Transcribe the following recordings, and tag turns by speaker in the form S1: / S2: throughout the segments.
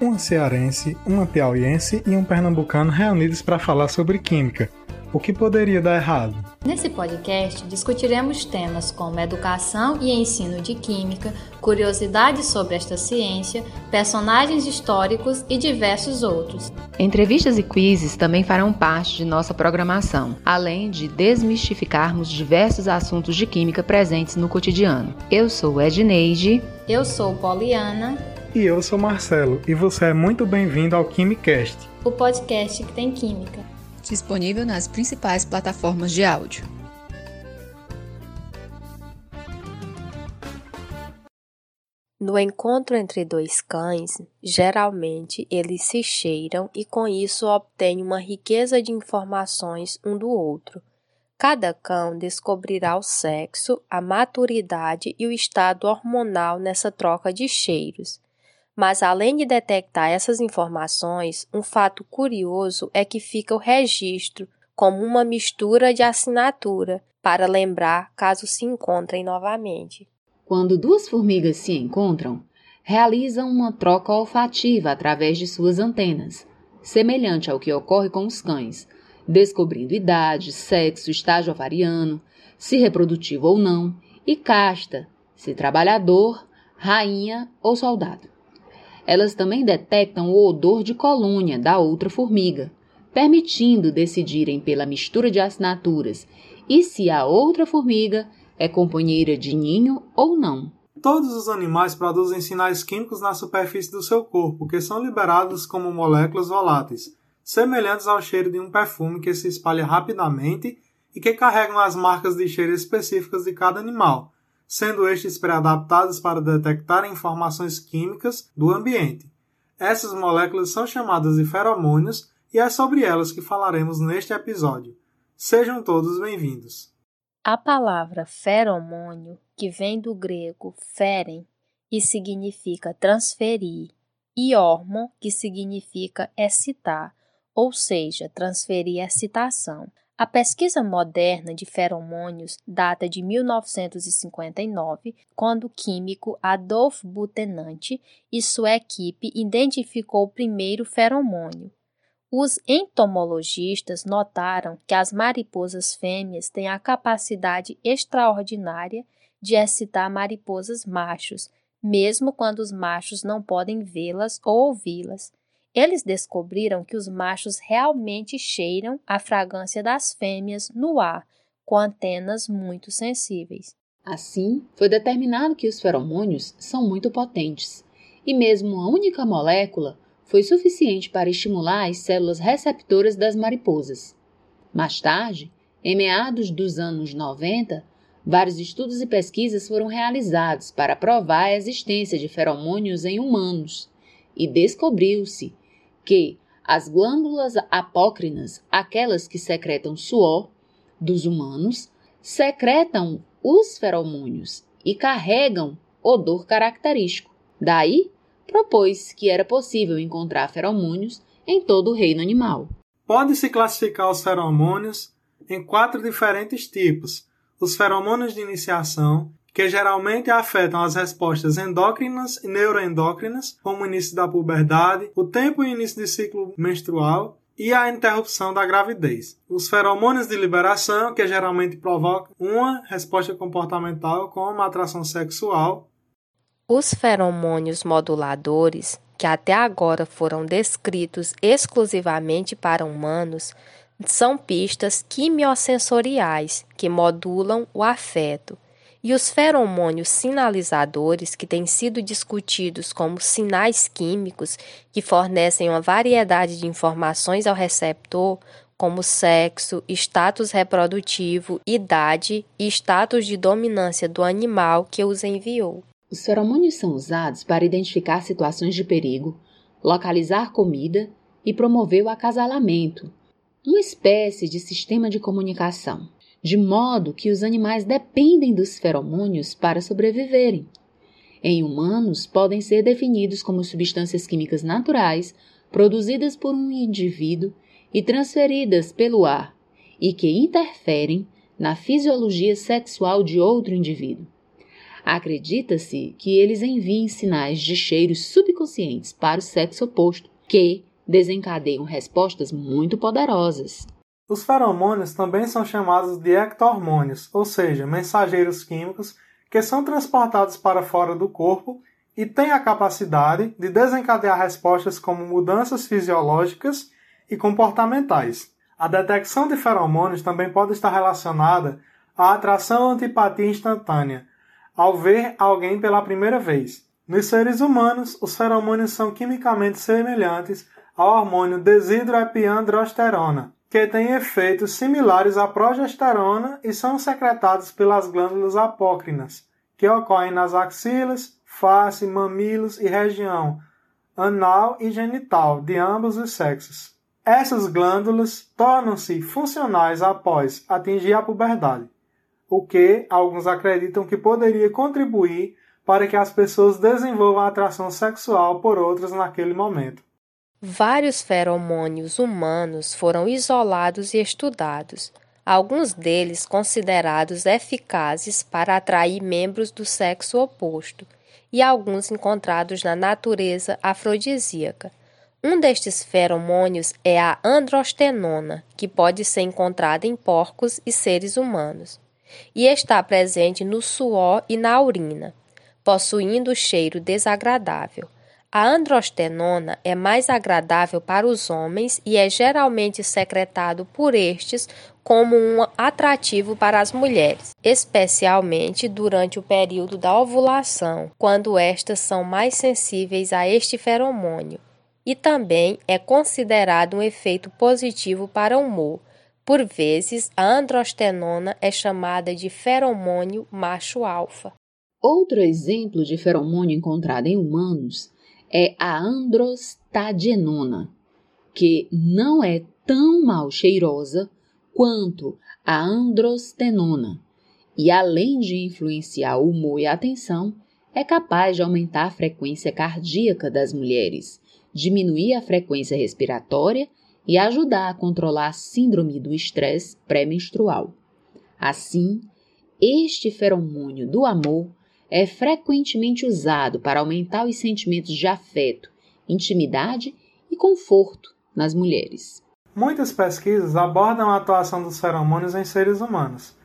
S1: uma cearense, uma piauiense e um pernambucano reunidos para falar sobre química. O que poderia dar errado?
S2: Nesse podcast discutiremos temas como educação e ensino de química, curiosidades sobre esta ciência, personagens históricos e diversos outros.
S3: Entrevistas e quizzes também farão parte de nossa programação, além de desmistificarmos diversos assuntos de química presentes no cotidiano. Eu sou Edneide.
S2: Eu sou Poliana.
S1: E eu sou Marcelo, e você é muito bem-vindo ao Quimicast,
S2: o podcast que tem química.
S3: Disponível nas principais plataformas de áudio.
S4: No encontro entre dois cães, geralmente eles se cheiram e com isso obtêm uma riqueza de informações um do outro. Cada cão descobrirá o sexo, a maturidade e o estado hormonal nessa troca de cheiros. Mas além de detectar essas informações, um fato curioso é que fica o registro como uma mistura de assinatura para lembrar caso se encontrem novamente.
S3: Quando duas formigas se encontram, realizam uma troca olfativa através de suas antenas, semelhante ao que ocorre com os cães, descobrindo idade, sexo, estágio ovariano, se reprodutivo ou não, e casta, se trabalhador, rainha ou soldado. Elas também detectam o odor de colônia da outra formiga, permitindo decidirem pela mistura de assinaturas e se a outra formiga é companheira de ninho ou não.
S1: Todos os animais produzem sinais químicos na superfície do seu corpo, que são liberados como moléculas voláteis, semelhantes ao cheiro de um perfume que se espalha rapidamente e que carregam as marcas de cheiro específicas de cada animal, sendo estes pré-adaptados para detectar informações químicas do ambiente. Essas moléculas são chamadas de feromônios e é sobre elas que falaremos neste episódio. Sejam todos bem-vindos.
S4: A palavra feromônio, que vem do grego feren e significa transferir, e hormon, que significa excitar, ou seja, transferir excitação. A pesquisa moderna de feromônios data de 1959, quando o químico Adolf Butenandt e sua equipe identificou o primeiro feromônio. Os entomologistas notaram que as mariposas fêmeas têm a capacidade extraordinária de excitar mariposas machos, mesmo quando os machos não podem vê-las ou ouvi-las. Eles descobriram que os machos realmente cheiram a fragrância das fêmeas no ar, com antenas muito sensíveis.
S3: Assim, foi determinado que os feromônios são muito potentes, e mesmo uma única molécula foi suficiente para estimular as células receptoras das mariposas. Mais tarde, em meados dos anos 90, vários estudos e pesquisas foram realizados para provar a existência de feromônios em humanos, e descobriu-se que as glândulas apócrinas, aquelas que secretam suor dos humanos, secretam os feromônios e carregam odor característico. Daí, propôs que era possível encontrar feromônios em todo o reino animal.
S1: Pode-se classificar os feromônios em quatro diferentes tipos: os feromônios de iniciação, que geralmente afetam as respostas endócrinas e neuroendócrinas, como o início da puberdade, o tempo e início de ciclo menstrual e a interrupção da gravidez. Os feromônios de liberação, que geralmente provocam uma resposta comportamental como a atração sexual.
S4: Os feromônios moduladores, que até agora foram descritos exclusivamente para humanos, são pistas quimiosensoriais que modulam o afeto e os feromônios sinalizadores, que têm sido discutidos como sinais químicos que fornecem uma variedade de informações ao receptor, como sexo, status reprodutivo, idade e status de dominância do animal que os enviou.
S3: Os feromônios são usados para identificar situações de perigo, localizar comida e promover o acasalamento, uma espécie de sistema de comunicação de modo que os animais dependem dos feromônios para sobreviverem. Em humanos, podem ser definidos como substâncias químicas naturais produzidas por um indivíduo e transferidas pelo ar, e que interferem na fisiologia sexual de outro indivíduo. Acredita-se que eles enviem sinais de cheiros subconscientes para o sexo oposto, que desencadeiam respostas muito poderosas.
S1: Os feromônios também são chamados de ectohormônios, ou seja, mensageiros químicos que são transportados para fora do corpo e têm a capacidade de desencadear respostas como mudanças fisiológicas e comportamentais. A detecção de feromônios também pode estar relacionada à atração ou antipatia instantânea, ao ver alguém pela primeira vez. Nos seres humanos, os feromônios são quimicamente semelhantes ao hormônio desidroepiandrosterona, que tem efeitos similares à progesterona e são secretados pelas glândulas apócrinas, que ocorrem nas axilas, face, mamilos e região anal e genital de ambos os sexos. Essas glândulas tornam-se funcionais após atingir a puberdade, o que alguns acreditam que poderia contribuir para que as pessoas desenvolvam atração sexual por outras naquele momento.
S4: Vários feromônios humanos foram isolados e estudados, alguns deles considerados eficazes para atrair membros do sexo oposto, e alguns encontrados na natureza afrodisíaca. Um destes feromônios é a androstenona, que pode ser encontrada em porcos e seres humanos, e está presente no suor e na urina, possuindo cheiro desagradável. A androstenona é mais agradável para os homens e é geralmente secretado por estes como um atrativo para as mulheres, especialmente durante o período da ovulação, quando estas são mais sensíveis a este feromônio e também é considerado um efeito positivo para o humor. Por vezes, a androstenona é chamada de feromônio macho alfa.
S3: Outro exemplo de feromônio encontrado em humanos é a androstadienona, que não é tão mal cheirosa quanto a androstenona, e além de influenciar o humor e a atenção, é capaz de aumentar a frequência cardíaca das mulheres diminuir a frequência respiratória e ajudar a controlar a síndrome do estresse pré-menstrual. Assim, este feromônio do amor é frequentemente usado para aumentar os sentimentos de afeto, intimidade e conforto nas mulheres.
S1: Muitas pesquisas abordam a atuação dos feromônios em seres humanos.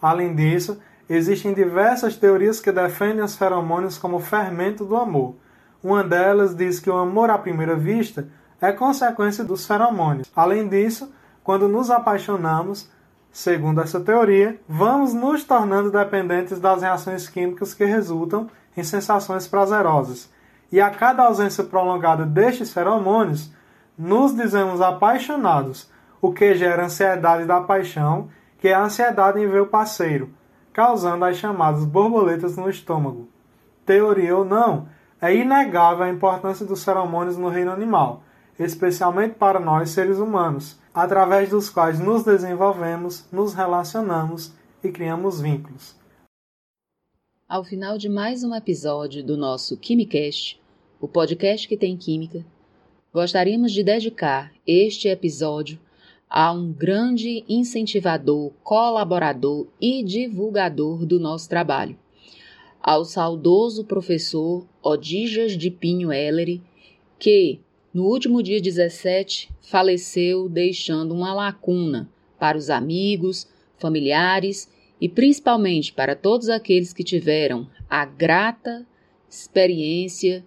S1: Além disso, existem diversas teorias que defendem os feromônios como fermento do amor, uma delas diz que o amor à primeira vista é consequência dos feromônios. Além disso, quando nos apaixonamos, segundo essa teoria, vamos nos tornando dependentes das reações químicas que resultam em sensações prazerosas. E a cada ausência prolongada destes feromônios, nos dizemos apaixonados, o que gera ansiedade da paixão, que é a ansiedade em ver o parceiro, causando as chamadas borboletas no estômago. Teoria ou não, é inegável a importância dos feromônios no reino animal, especialmente para nós seres humanos, através dos quais nos desenvolvemos, nos relacionamos e criamos vínculos.
S3: Ao final de mais um episódio do nosso Quimicast, o podcast que tem química, gostaríamos de dedicar este episódio a um grande incentivador, colaborador e divulgador do nosso trabalho, ao saudoso professor Odijas de Pinho Ellery, que, no último dia 17, faleceu deixando uma lacuna para os amigos, familiares e principalmente para todos aqueles que tiveram a grata experiência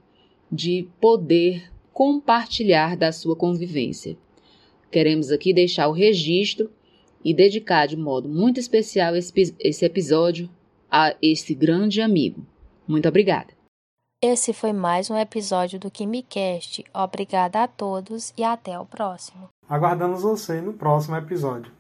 S3: de poder compartilhar da sua convivência. Queremos aqui deixar o registro e dedicar de modo muito especial esse, esse episódio a esse grande amigo. Muito obrigada.
S4: Esse foi mais um episódio do KimiCast. Obrigada a todos e até o próximo.
S1: Aguardamos você no próximo episódio.